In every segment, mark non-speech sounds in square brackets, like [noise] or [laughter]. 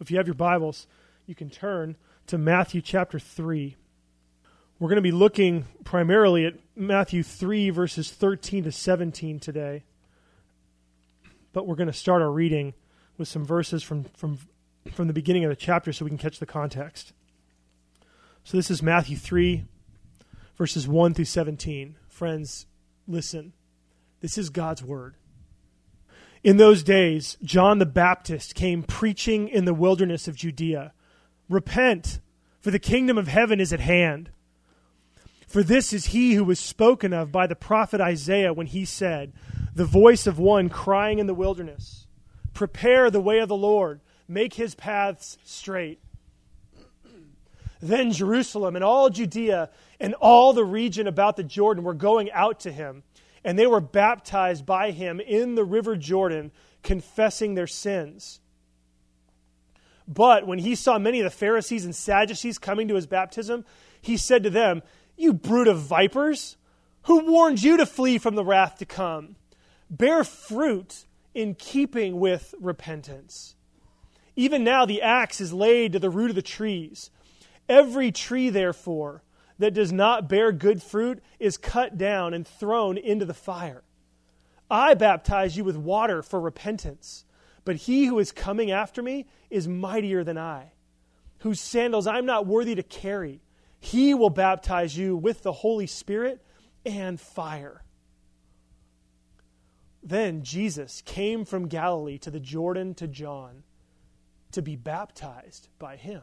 If you have your Bibles, you can turn to Matthew chapter 3. We're going to be looking primarily at Matthew 3, verses 13 to 17 today. But we're going to start our reading with some verses from, from, from the beginning of the chapter so we can catch the context. So this is Matthew 3, verses 1 through 17. Friends, listen. This is God's word. In those days, John the Baptist came preaching in the wilderness of Judea Repent, for the kingdom of heaven is at hand. For this is he who was spoken of by the prophet Isaiah when he said, The voice of one crying in the wilderness, Prepare the way of the Lord, make his paths straight. Then Jerusalem and all Judea and all the region about the Jordan were going out to him and they were baptized by him in the river Jordan, confessing their sins. But when he saw many of the Pharisees and Sadducees coming to his baptism, he said to them, You brood of vipers, who warned you to flee from the wrath to come? Bear fruit in keeping with repentance. Even now the axe is laid to the root of the trees. Every tree, therefore, that does not bear good fruit is cut down and thrown into the fire. I baptize you with water for repentance, but he who is coming after me is mightier than I, whose sandals I'm not worthy to carry. He will baptize you with the Holy Spirit and fire. Then Jesus came from Galilee to the Jordan to John to be baptized by him.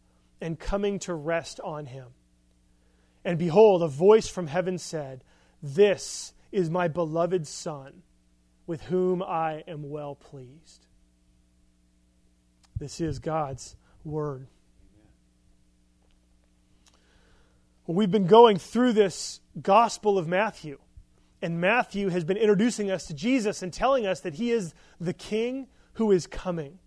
and coming to rest on him. And behold, a voice from heaven said, This is my beloved Son, with whom I am well pleased. This is God's Word. Well, we've been going through this Gospel of Matthew, and Matthew has been introducing us to Jesus and telling us that he is the King who is coming.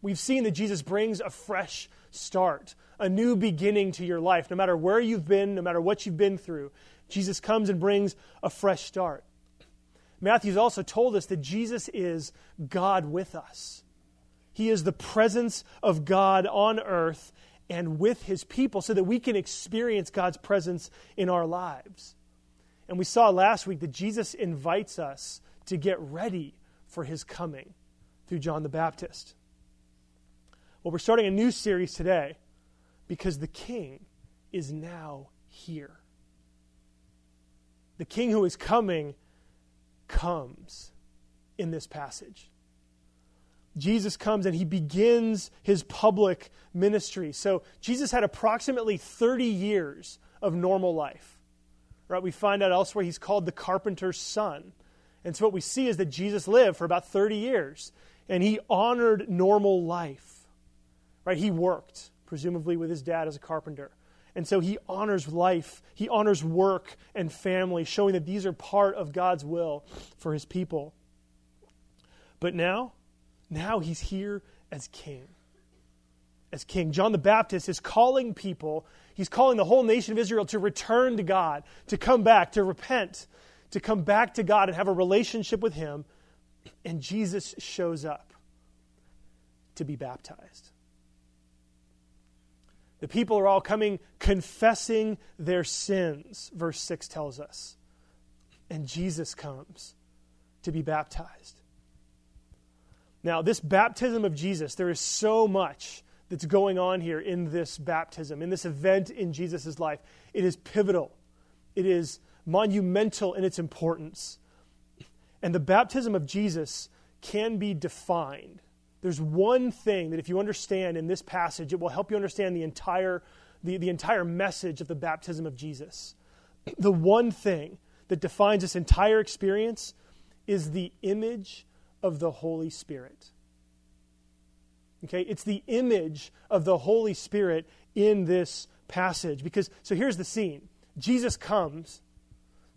We've seen that Jesus brings a fresh start, a new beginning to your life. No matter where you've been, no matter what you've been through, Jesus comes and brings a fresh start. Matthew's also told us that Jesus is God with us. He is the presence of God on earth and with his people so that we can experience God's presence in our lives. And we saw last week that Jesus invites us to get ready for his coming through John the Baptist. Well, we're starting a new series today because the King is now here. The King who is coming comes in this passage. Jesus comes and he begins his public ministry. So Jesus had approximately 30 years of normal life. Right? We find out elsewhere he's called the carpenter's son. And so what we see is that Jesus lived for about 30 years and he honored normal life. Right? He worked, presumably with his dad as a carpenter. And so he honors life, he honors work and family, showing that these are part of God's will for his people. But now, now he's here as king. As king. John the Baptist is calling people, he's calling the whole nation of Israel to return to God, to come back, to repent, to come back to God and have a relationship with him. And Jesus shows up to be baptized. The people are all coming confessing their sins, verse 6 tells us. And Jesus comes to be baptized. Now, this baptism of Jesus, there is so much that's going on here in this baptism, in this event in Jesus' life. It is pivotal, it is monumental in its importance. And the baptism of Jesus can be defined there's one thing that if you understand in this passage, it will help you understand the entire, the, the entire message of the baptism of Jesus. The one thing that defines this entire experience is the image of the Holy Spirit. Okay? It's the image of the Holy Spirit in this passage. Because, so here's the scene Jesus comes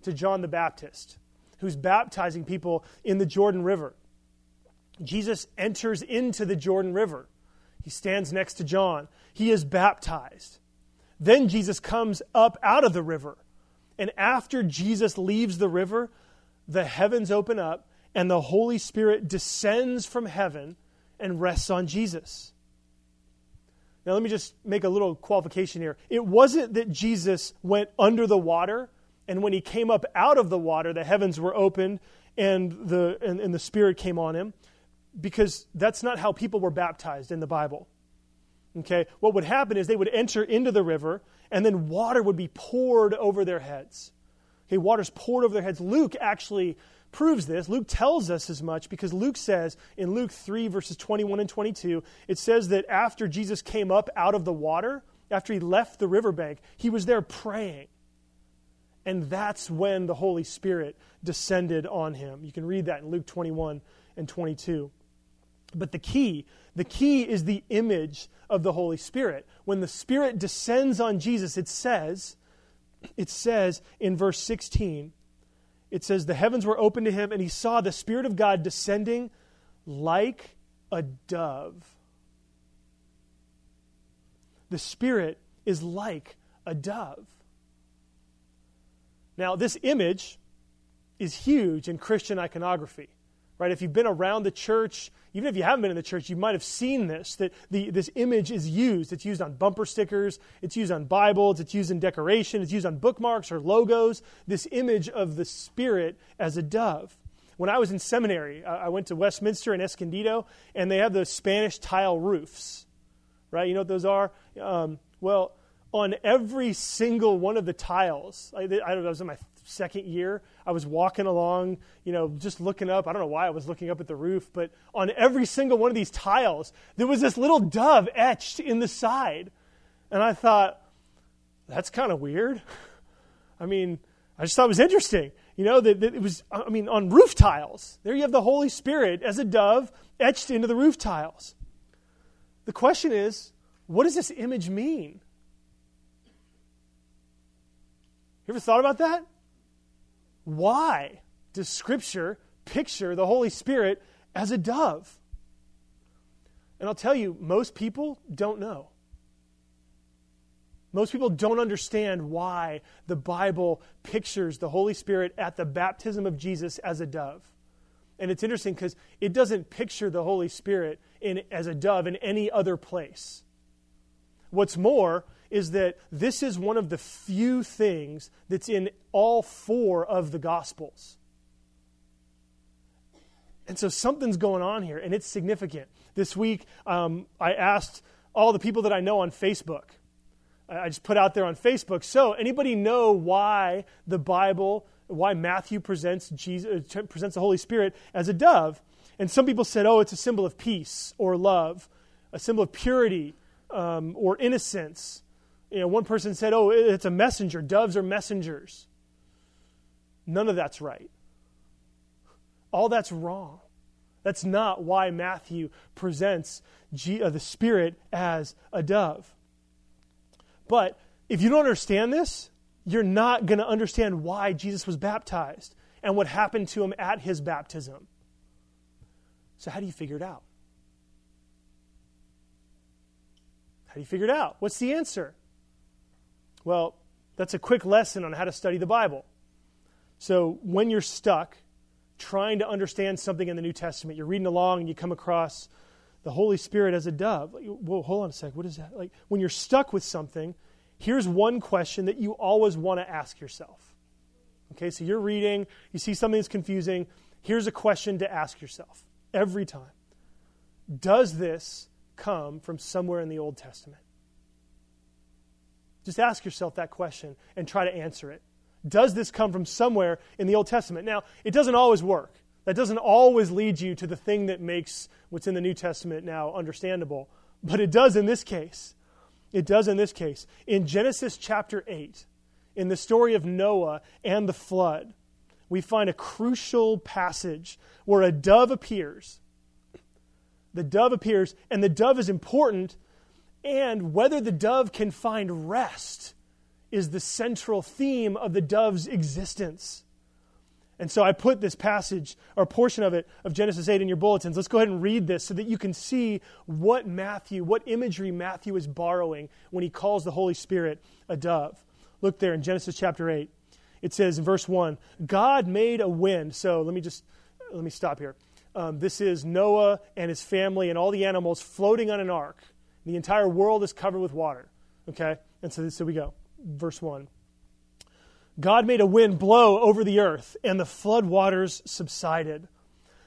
to John the Baptist, who's baptizing people in the Jordan River. Jesus enters into the Jordan River. He stands next to John. He is baptized. Then Jesus comes up out of the river. And after Jesus leaves the river, the heavens open up and the Holy Spirit descends from heaven and rests on Jesus. Now, let me just make a little qualification here. It wasn't that Jesus went under the water, and when he came up out of the water, the heavens were opened and the, and, and the Spirit came on him, because that's not how people were baptized in the Bible. Okay? What would happen is they would enter into the river, and then water would be poured over their heads. Okay, water's poured over their heads. Luke actually proves this. Luke tells us as much because Luke says in Luke 3, verses 21 and 22, it says that after Jesus came up out of the water, after he left the riverbank, he was there praying. And that's when the Holy Spirit descended on him. You can read that in Luke 21 and 22. But the key, the key is the image of the Holy Spirit. When the Spirit descends on Jesus, it says, it says in verse 16, it says, The heavens were opened to him, and he saw the Spirit of God descending like a dove. The Spirit is like a dove. Now, this image is huge in Christian iconography, right? If you've been around the church, even if you haven't been in the church, you might have seen this that the, this image is used. It's used on bumper stickers, it's used on Bibles, it's used in decoration, it's used on bookmarks or logos. This image of the Spirit as a dove. When I was in seminary, I went to Westminster and Escondido, and they have those Spanish tile roofs, right? You know what those are? Um, well, on every single one of the tiles, I, I, don't know, I was in my second year, I was walking along, you know, just looking up. I don't know why I was looking up at the roof, but on every single one of these tiles, there was this little dove etched in the side. And I thought, that's kind of weird. [laughs] I mean, I just thought it was interesting. You know, that, that, it was, I mean, on roof tiles. There you have the Holy Spirit as a dove etched into the roof tiles. The question is, what does this image mean? You ever thought about that? Why does Scripture picture the Holy Spirit as a dove? And I'll tell you, most people don't know. Most people don't understand why the Bible pictures the Holy Spirit at the baptism of Jesus as a dove. And it's interesting because it doesn't picture the Holy Spirit in, as a dove in any other place. What's more, is that this is one of the few things that's in all four of the Gospels. And so something's going on here, and it's significant. This week, um, I asked all the people that I know on Facebook. I just put out there on Facebook. So, anybody know why the Bible, why Matthew presents Jesus, uh, presents the Holy Spirit as a dove? And some people said, "Oh, it's a symbol of peace or love, a symbol of purity um, or innocence." You know, one person said, oh, it's a messenger. Doves are messengers. None of that's right. All that's wrong. That's not why Matthew presents G- uh, the Spirit as a dove. But if you don't understand this, you're not going to understand why Jesus was baptized and what happened to him at his baptism. So, how do you figure it out? How do you figure it out? What's the answer? Well, that's a quick lesson on how to study the Bible. So when you're stuck trying to understand something in the New Testament, you're reading along and you come across the Holy Spirit as a dove. Like, Whoa, hold on a sec. What is that? Like when you're stuck with something, here's one question that you always want to ask yourself. Okay, so you're reading, you see something that's confusing. Here's a question to ask yourself every time Does this come from somewhere in the Old Testament? Just ask yourself that question and try to answer it. Does this come from somewhere in the Old Testament? Now, it doesn't always work. That doesn't always lead you to the thing that makes what's in the New Testament now understandable, but it does in this case. It does in this case. In Genesis chapter 8, in the story of Noah and the flood, we find a crucial passage where a dove appears. the dove appears, and the dove is important, and whether the dove can find rest is the central theme of the dove's existence. And so I put this passage or portion of it of Genesis 8 in your bulletins. Let's go ahead and read this so that you can see what Matthew, what imagery Matthew is borrowing when he calls the Holy Spirit a dove. Look there in Genesis chapter 8. It says in verse 1, God made a wind. So let me just let me stop here. Um, this is Noah and his family and all the animals floating on an ark. The entire world is covered with water. Okay? And so, so we go. Verse 1. God made a wind blow over the earth, and the flood waters subsided.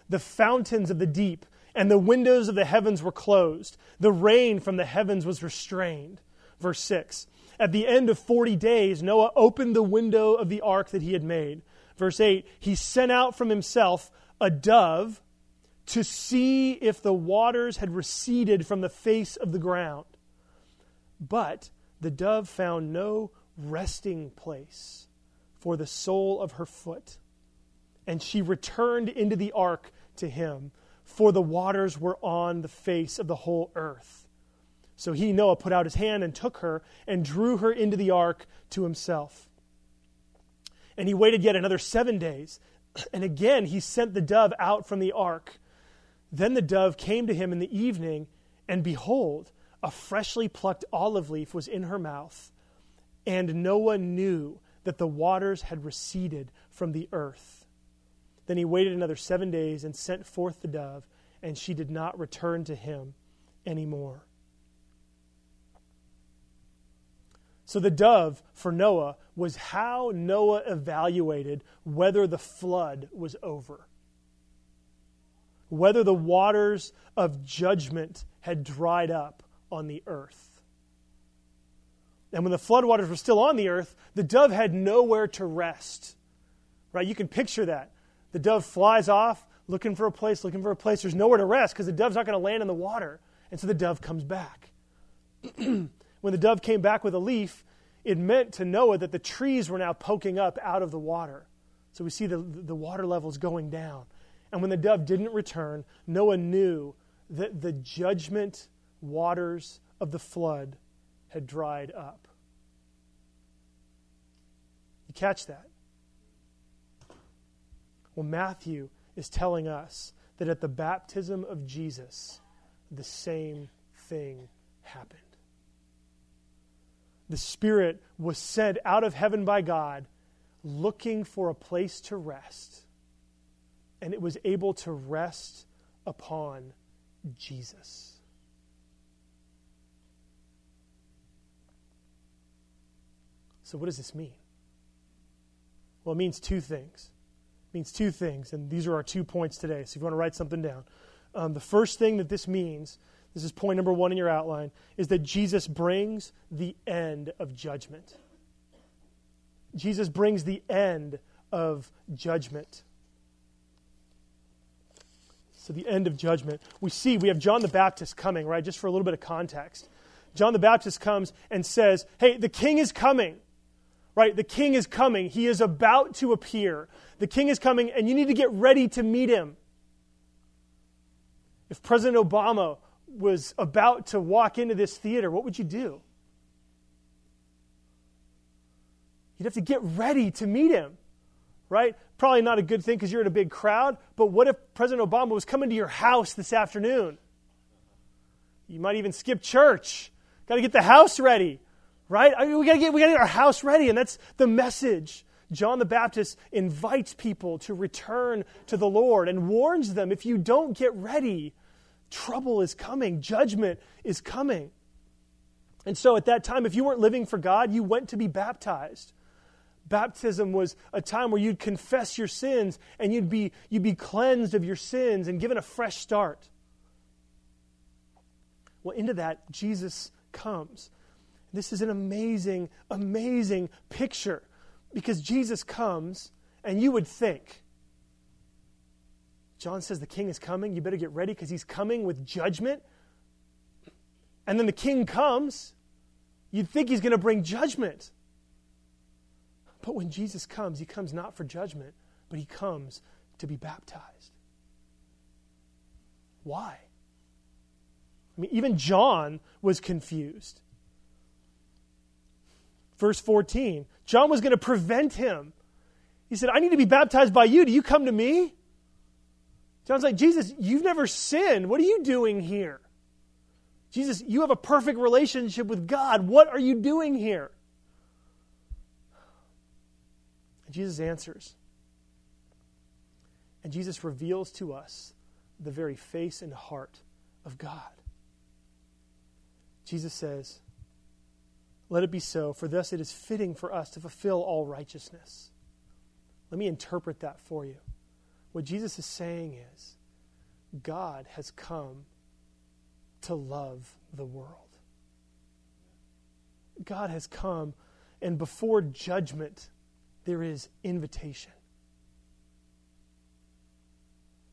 The fountains of the deep and the windows of the heavens were closed. The rain from the heavens was restrained. Verse 6. At the end of 40 days, Noah opened the window of the ark that he had made. Verse 8. He sent out from himself a dove to see if the waters had receded from the face of the ground. But the dove found no resting place for the sole of her foot. And she returned into the ark to him, for the waters were on the face of the whole earth. So he, Noah, put out his hand and took her and drew her into the ark to himself. And he waited yet another seven days. [clears throat] And again he sent the dove out from the ark. Then the dove came to him in the evening, and behold, a freshly plucked olive leaf was in her mouth. And Noah knew that the waters had receded from the earth. Then he waited another seven days and sent forth the dove, and she did not return to him anymore. So the dove for Noah was how Noah evaluated whether the flood was over, whether the waters of judgment had dried up on the earth. And when the floodwaters were still on the earth, the dove had nowhere to rest. Right? You can picture that. The dove flies off looking for a place, looking for a place. There's nowhere to rest because the dove's not going to land in the water. And so the dove comes back. [clears throat] when the dove came back with a leaf, it meant to Noah that the trees were now poking up out of the water. So we see the, the water levels going down. And when the dove didn't return, Noah knew that the judgment waters of the flood had dried up. You catch that? Well, Matthew is telling us that at the baptism of Jesus, the same thing happened. The Spirit was sent out of heaven by God looking for a place to rest, and it was able to rest upon Jesus. So, what does this mean? Well, it means two things. It means two things, and these are our two points today. So, if you want to write something down, um, the first thing that this means, this is point number one in your outline, is that Jesus brings the end of judgment. Jesus brings the end of judgment. So, the end of judgment. We see, we have John the Baptist coming, right? Just for a little bit of context. John the Baptist comes and says, Hey, the king is coming right? The king is coming. He is about to appear. The king is coming, and you need to get ready to meet him. If President Obama was about to walk into this theater, what would you do? You'd have to get ready to meet him, right? Probably not a good thing because you're in a big crowd, but what if President Obama was coming to your house this afternoon? You might even skip church. Got to get the house ready right? I mean, we gotta get we gotta get our house ready, and that's the message. John the Baptist invites people to return to the Lord and warns them if you don't get ready, trouble is coming, judgment is coming. And so at that time, if you weren't living for God, you went to be baptized. Baptism was a time where you'd confess your sins and you'd be, you'd be cleansed of your sins and given a fresh start. Well, into that, Jesus comes. This is an amazing, amazing picture because Jesus comes, and you would think, John says the king is coming. You better get ready because he's coming with judgment. And then the king comes. You'd think he's going to bring judgment. But when Jesus comes, he comes not for judgment, but he comes to be baptized. Why? I mean, even John was confused. Verse 14 John was going to prevent him. He said, I need to be baptized by you. Do you come to me? John's like, Jesus, you've never sinned. What are you doing here? Jesus, you have a perfect relationship with God. What are you doing here? And Jesus answers. And Jesus reveals to us the very face and heart of God. Jesus says, Let it be so, for thus it is fitting for us to fulfill all righteousness. Let me interpret that for you. What Jesus is saying is, God has come to love the world. God has come, and before judgment, there is invitation.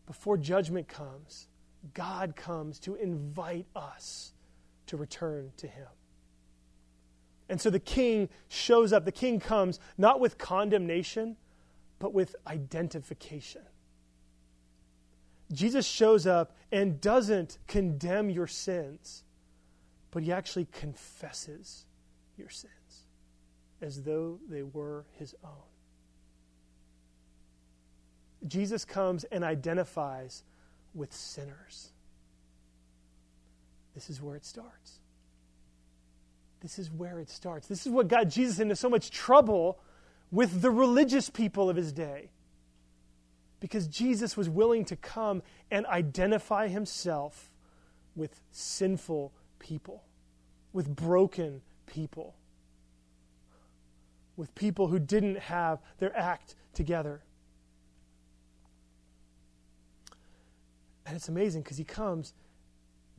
Before judgment comes, God comes to invite us to return to Him. And so the king shows up. The king comes not with condemnation, but with identification. Jesus shows up and doesn't condemn your sins, but he actually confesses your sins as though they were his own. Jesus comes and identifies with sinners. This is where it starts. This is where it starts. This is what got Jesus into so much trouble with the religious people of his day. Because Jesus was willing to come and identify himself with sinful people, with broken people, with people who didn't have their act together. And it's amazing because he comes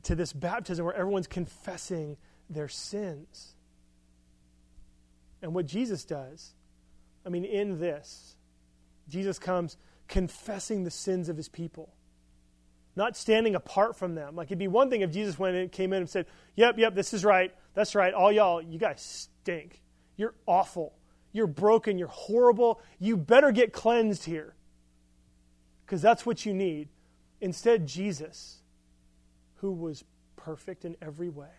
to this baptism where everyone's confessing their sins. And what Jesus does, I mean, in this, Jesus comes confessing the sins of his people, not standing apart from them. Like it'd be one thing if Jesus went in, came in and said, Yep, yep, this is right. That's right. All y'all, you guys stink. You're awful. You're broken. You're horrible. You better get cleansed here because that's what you need. Instead, Jesus, who was perfect in every way,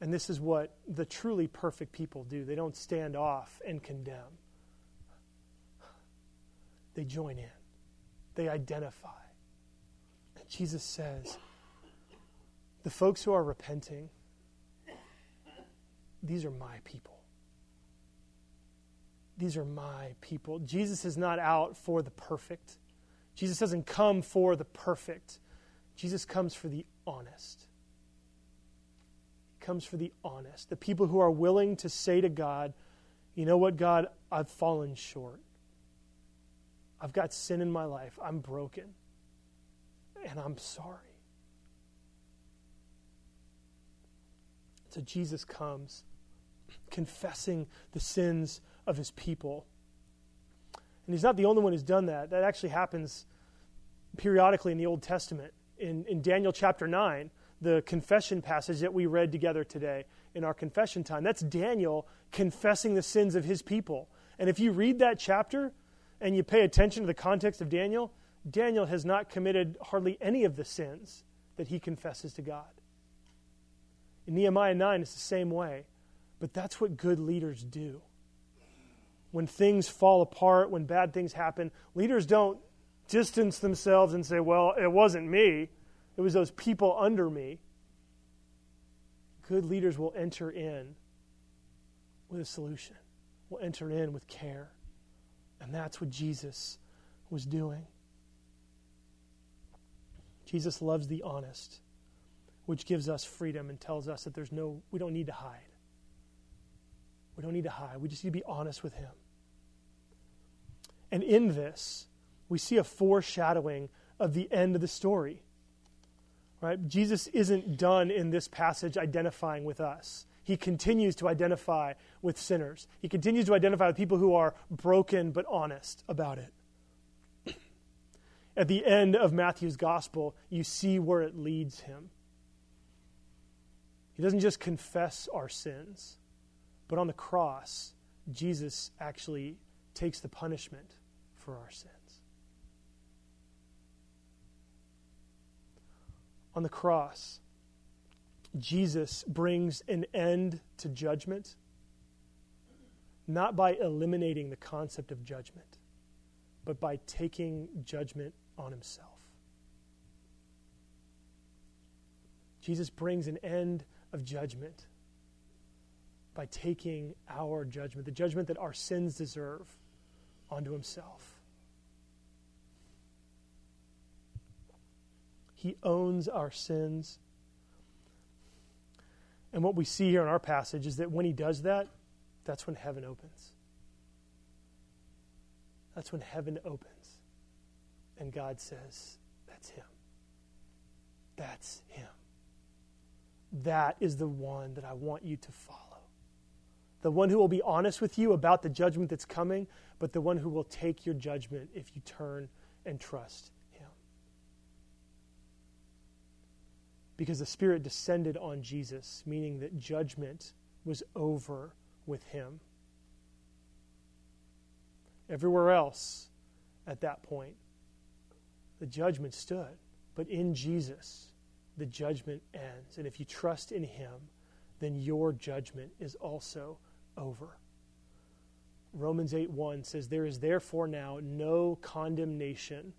and this is what the truly perfect people do they don't stand off and condemn, they join in, they identify. And Jesus says, the folks who are repenting, these are my people. These are my people. Jesus is not out for the perfect. Jesus doesn't come for the perfect. Jesus comes for the honest. He comes for the honest. The people who are willing to say to God, you know what, God, I've fallen short. I've got sin in my life. I'm broken. And I'm sorry. So Jesus comes confessing the sins of his people. And he's not the only one who's done that. That actually happens periodically in the Old Testament. In, in Daniel chapter 9, the confession passage that we read together today in our confession time, that's Daniel confessing the sins of his people. And if you read that chapter, and you pay attention to the context of Daniel, Daniel has not committed hardly any of the sins that he confesses to God. In Nehemiah 9, it's the same way. But that's what good leaders do. When things fall apart, when bad things happen, leaders don't distance themselves and say, well, it wasn't me, it was those people under me. Good leaders will enter in with a solution, will enter in with care. And that's what Jesus was doing. Jesus loves the honest, which gives us freedom and tells us that there's no, we don't need to hide. We don't need to hide. We just need to be honest with Him. And in this, we see a foreshadowing of the end of the story. Right? Jesus isn't done in this passage identifying with us he continues to identify with sinners. He continues to identify with people who are broken but honest about it. At the end of Matthew's gospel, you see where it leads him. He doesn't just confess our sins, but on the cross, Jesus actually takes the punishment for our sins. On the cross, Jesus brings an end to judgment, not by eliminating the concept of judgment, but by taking judgment on himself. Jesus brings an end of judgment by taking our judgment, the judgment that our sins deserve, onto himself. He owns our sins. And what we see here in our passage is that when he does that, that's when heaven opens. That's when heaven opens. And God says, That's him. That's him. That is the one that I want you to follow. The one who will be honest with you about the judgment that's coming, but the one who will take your judgment if you turn and trust him. because the Spirit descended on Jesus, meaning that judgment was over with him. Everywhere else at that point, the judgment stood. But in Jesus, the judgment ends. And if you trust in him, then your judgment is also over. Romans 8 1 says, There is therefore now no condemnation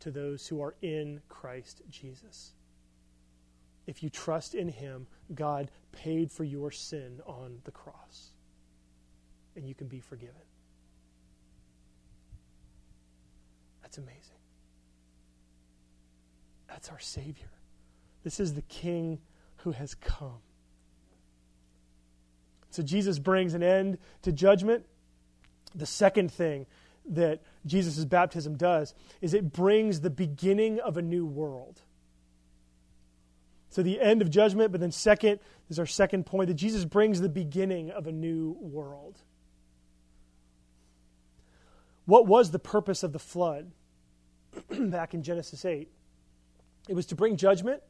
to those who are in Christ Jesus if you trust in Him, God paid for your sin on the cross. And you can be forgiven. That's amazing. That's our Savior. This is the King who has come. So Jesus brings an end to judgment. The second thing that Jesus' baptism does is it brings the beginning of a new world. So the end of judgment, but then second is our second point that Jesus brings the beginning of a new world. What was the purpose of the flood [clears throat] back in Genesis 8? It was to bring judgment,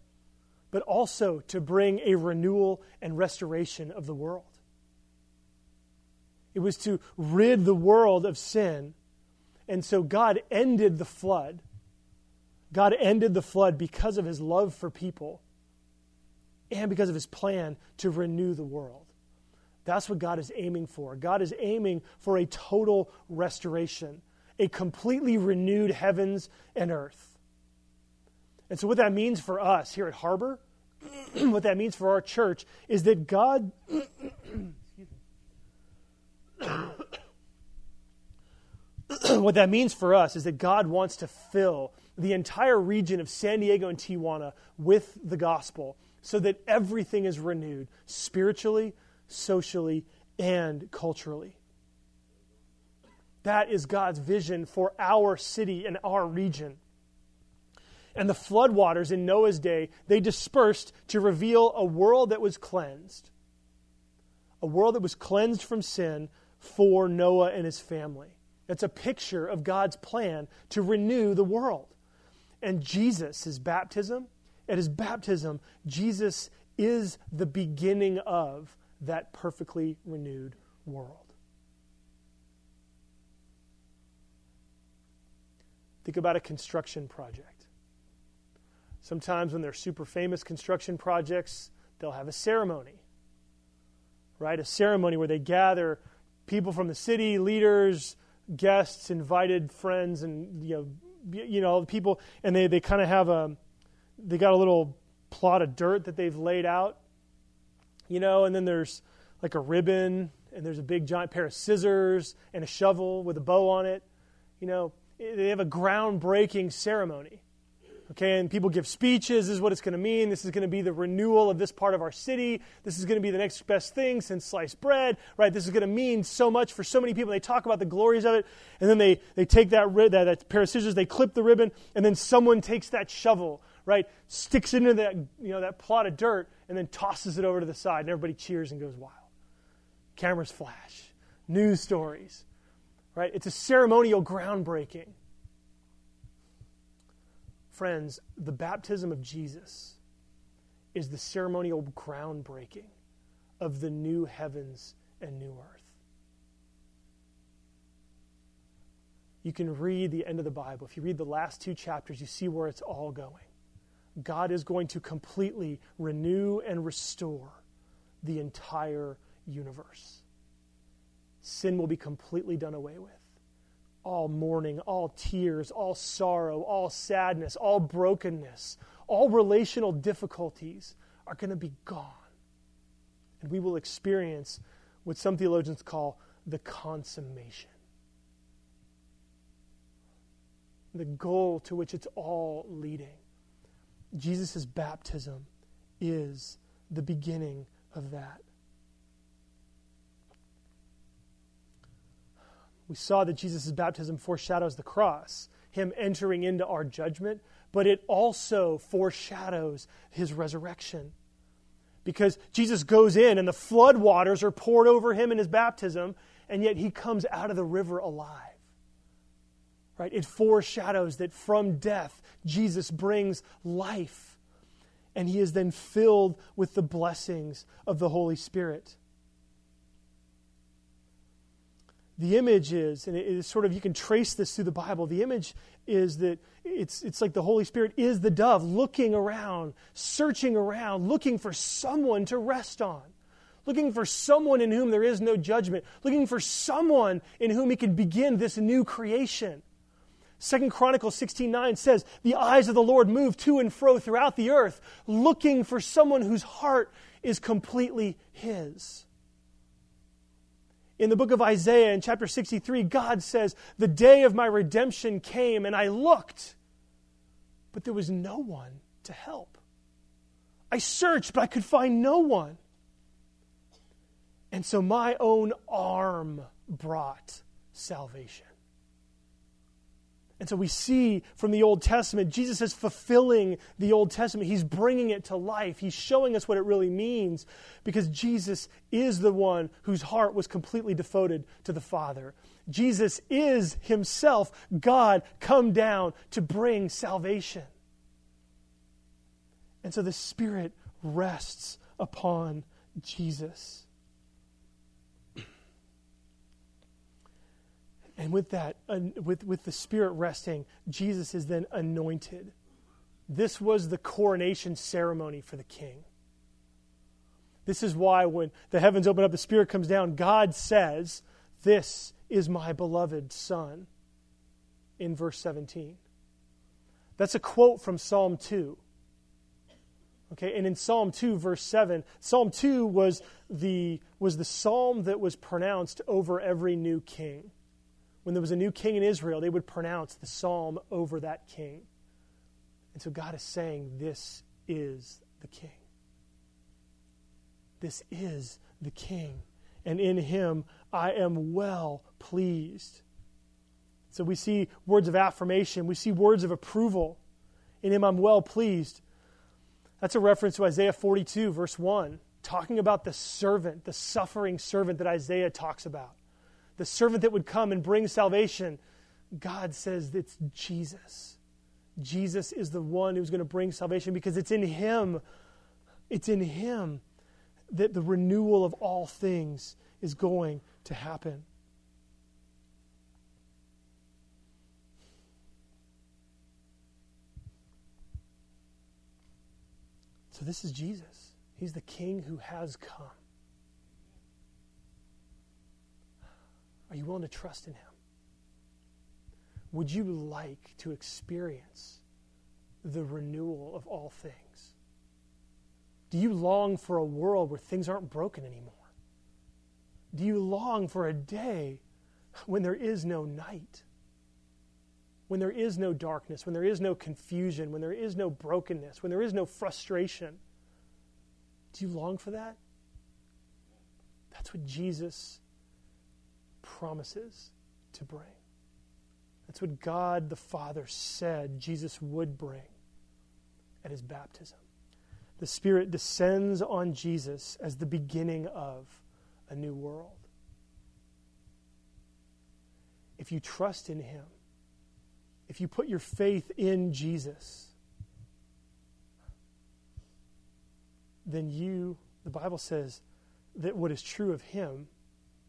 but also to bring a renewal and restoration of the world. It was to rid the world of sin. And so God ended the flood. God ended the flood because of his love for people and because of his plan to renew the world. That's what God is aiming for. God is aiming for a total restoration, a completely renewed heavens and earth. And so, what that means for us here at Harbor, [clears throat] what that means for our church, is that God. [clears throat] [clears throat] what that means for us is that God wants to fill the entire region of San Diego and Tijuana with the gospel so that everything is renewed spiritually, socially, and culturally. That is God's vision for our city and our region. And the floodwaters in Noah's day, they dispersed to reveal a world that was cleansed. A world that was cleansed from sin for Noah and his family. It's a picture of God's plan to renew the world. And Jesus, his baptism, at his baptism, Jesus is the beginning of that perfectly renewed world. Think about a construction project. Sometimes when they're super famous construction projects, they'll have a ceremony. Right? A ceremony where they gather people from the city, leaders, guests, invited friends, and you know, you know, people, and they, they kind of have a they got a little plot of dirt that they've laid out, you know, and then there's like a ribbon, and there's a big giant pair of scissors and a shovel with a bow on it. You know, they have a groundbreaking ceremony. Okay, and people give speeches. This is what it's going to mean. This is going to be the renewal of this part of our city. This is going to be the next best thing since sliced bread, right? This is going to mean so much for so many people. They talk about the glories of it, and then they, they take that, that, that pair of scissors, they clip the ribbon, and then someone takes that shovel right, sticks it into that, you know, that plot of dirt and then tosses it over to the side, and everybody cheers and goes wild. Cameras flash, news stories, right? It's a ceremonial groundbreaking. Friends, the baptism of Jesus is the ceremonial groundbreaking of the new heavens and new earth. You can read the end of the Bible. If you read the last two chapters, you see where it's all going God is going to completely renew and restore the entire universe. Sin will be completely done away with. All mourning, all tears, all sorrow, all sadness, all brokenness, all relational difficulties are going to be gone. And we will experience what some theologians call the consummation. The goal to which it's all leading. Jesus' baptism is the beginning of that. We saw that Jesus' baptism foreshadows the cross, him entering into our judgment, but it also foreshadows his resurrection. Because Jesus goes in and the flood waters are poured over him in his baptism, and yet he comes out of the river alive. Right? It foreshadows that from death, Jesus brings life, and he is then filled with the blessings of the Holy Spirit. The image is, and it is sort of, you can trace this through the Bible. The image is that it's, it's like the Holy Spirit is the dove looking around, searching around, looking for someone to rest on, looking for someone in whom there is no judgment, looking for someone in whom he can begin this new creation. Second Chronicles 16:9 says, "The eyes of the Lord move to and fro throughout the earth, looking for someone whose heart is completely his." In the book of Isaiah in chapter 63, God says, "The day of my redemption came and I looked, but there was no one to help. I searched, but I could find no one." And so my own arm brought salvation. And so we see from the Old Testament, Jesus is fulfilling the Old Testament. He's bringing it to life. He's showing us what it really means because Jesus is the one whose heart was completely devoted to the Father. Jesus is himself God come down to bring salvation. And so the Spirit rests upon Jesus. And with that, with, with the Spirit resting, Jesus is then anointed. This was the coronation ceremony for the king. This is why when the heavens open up, the Spirit comes down, God says, This is my beloved Son, in verse 17. That's a quote from Psalm 2. Okay, and in Psalm 2, verse 7, Psalm 2 was the, was the psalm that was pronounced over every new king when there was a new king in Israel, they would pronounce the psalm over that king. And so God is saying, This is the king. This is the king. And in him I am well pleased. So we see words of affirmation, we see words of approval. In him I'm well pleased. That's a reference to Isaiah 42, verse 1, talking about the servant, the suffering servant that Isaiah talks about the servant that would come and bring salvation, God says it's Jesus. Jesus is the one who's going to bring salvation because it's in Him. It's in Him that the renewal of all things is going to happen. So, this is Jesus. He's the King who has come. Are you willing to trust in Him? Would you like to experience the renewal of all things? Do you long for a world where things aren't broken anymore? Do you long for a day when there is no night? When there is no darkness, when there is no confusion, when there is no brokenness, when there is no frustration? Do you long for that? That's what Jesus promises to bring. That's what God the Father said Jesus would bring at his baptism. The Spirit descends on Jesus as the beginning of a new world. If you trust in him, if you put your faith in Jesus, then you, the Bible says, that what is true of him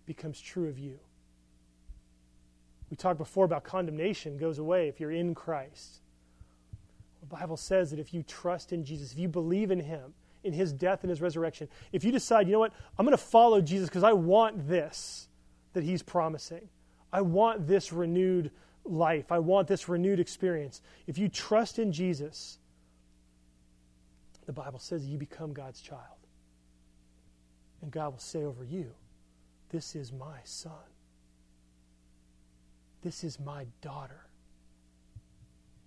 becomes true of you. We talked before about condemnation goes away if you're in Christ. The Bible says that if you trust in Jesus, if you believe in Him, in His death and His resurrection, if you decide, you know what, I'm going to follow Jesus because I want this that He's promising, I want this renewed life, I want this renewed experience. If you trust in Jesus, the Bible says you become God's child. And God will say over you, This is my son. This is my daughter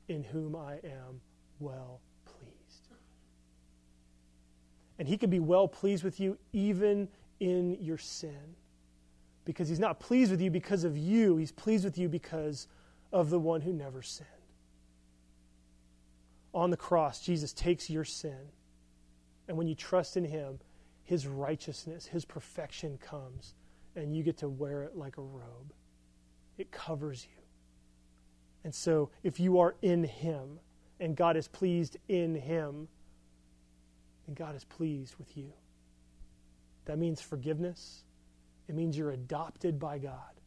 in whom I am well pleased. And he can be well pleased with you even in your sin. Because he's not pleased with you because of you, he's pleased with you because of the one who never sinned. On the cross, Jesus takes your sin. And when you trust in him, his righteousness, his perfection comes, and you get to wear it like a robe. It covers you. And so, if you are in him and God is pleased in him, then God is pleased with you. That means forgiveness. It means you're adopted by God.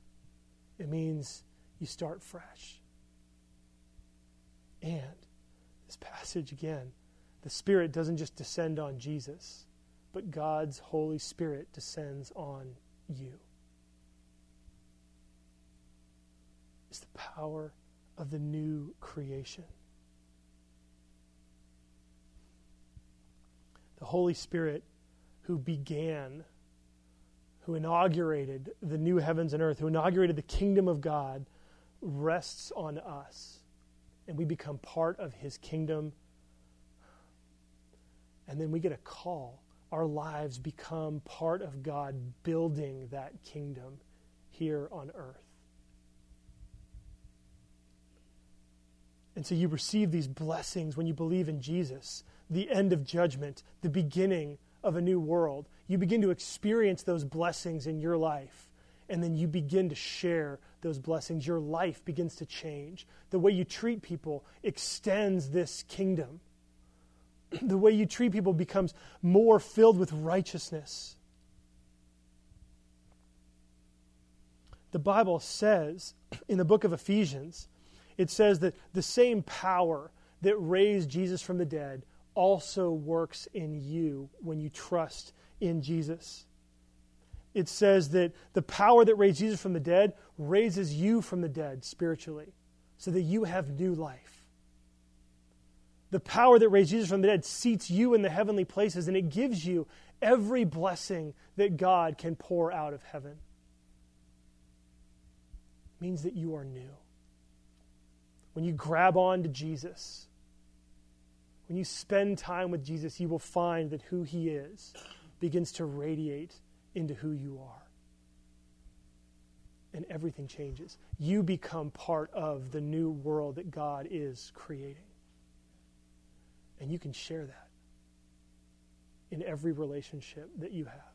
It means you start fresh. And this passage again, the Spirit doesn't just descend on Jesus, but God's Holy Spirit descends on you. It's the power of the new creation. The Holy Spirit who began, who inaugurated the new heavens and earth, who inaugurated the kingdom of God rests on us, and we become part of his kingdom. And then we get a call. Our lives become part of God building that kingdom here on earth. And so you receive these blessings when you believe in Jesus, the end of judgment, the beginning of a new world. You begin to experience those blessings in your life and then you begin to share those blessings. Your life begins to change. The way you treat people extends this kingdom. [clears throat] The way you treat people becomes more filled with righteousness. The Bible says [clears throat] in the book of Ephesians, it says that the same power that raised Jesus from the dead also works in you when you trust in Jesus it says that the power that raised Jesus from the dead raises you from the dead spiritually so that you have new life. The power that raised Jesus from the dead seats you in the heavenly places and it gives you every blessing that God can pour out of heaven. It means that you are new. When you grab on to Jesus, when you spend time with Jesus, you will find that who he is begins to radiate into who you are. And everything changes. You become part of the new world that God is creating. And you can share that in every relationship that you have.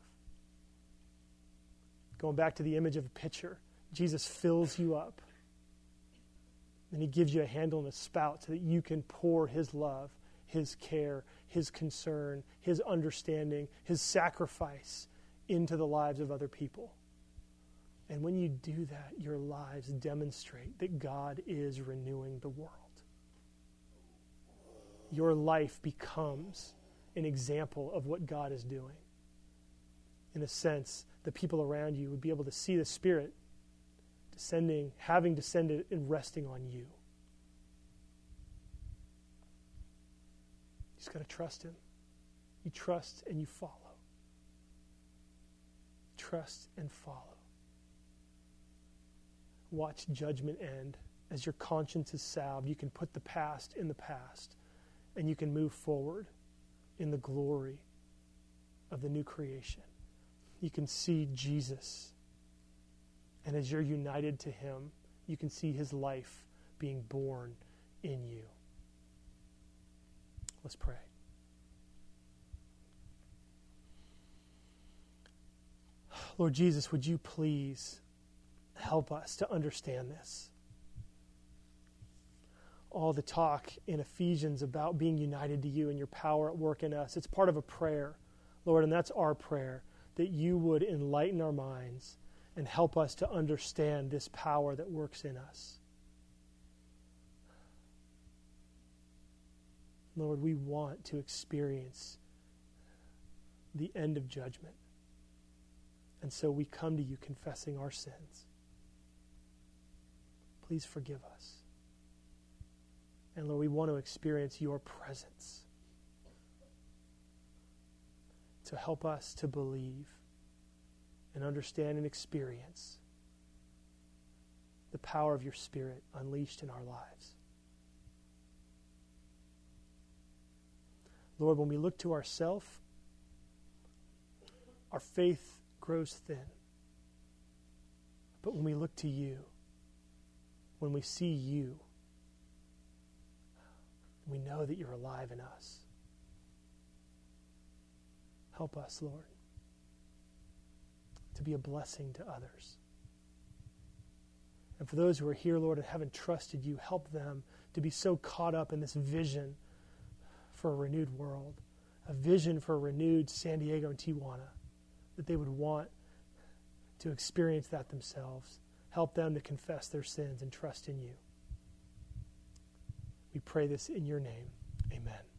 Going back to the image of a pitcher, Jesus fills you up. And he gives you a handle and a spout so that you can pour his love, his care, his concern, his understanding, his sacrifice into the lives of other people. And when you do that, your lives demonstrate that God is renewing the world. Your life becomes an example of what God is doing. In a sense, the people around you would be able to see the Spirit descending, having descended and resting on you. You just got to trust Him. You trust and you follow trust and follow. Watch judgment end. As your conscience is salved, you can put the past in the past and you can move forward in the glory of the new creation. You can see Jesus. And as you're united to him, you can see his life being born in you. Let's pray. Lord Jesus, would you please help us to understand this? All the talk in Ephesians about being united to you and your power at work in us, it's part of a prayer, Lord, and that's our prayer that you would enlighten our minds and help us to understand this power that works in us. Lord, we want to experience the end of judgment. And so we come to you confessing our sins. Please forgive us. And Lord, we want to experience your presence to help us to believe and understand and experience the power of your Spirit unleashed in our lives. Lord, when we look to ourselves, our faith grows thin. But when we look to you, when we see you, we know that you're alive in us. Help us, Lord, to be a blessing to others. And for those who are here, Lord, and haven't trusted you, help them to be so caught up in this vision for a renewed world, a vision for a renewed San Diego and Tijuana, that they would want to experience that themselves. Help them to confess their sins and trust in you. We pray this in your name. Amen.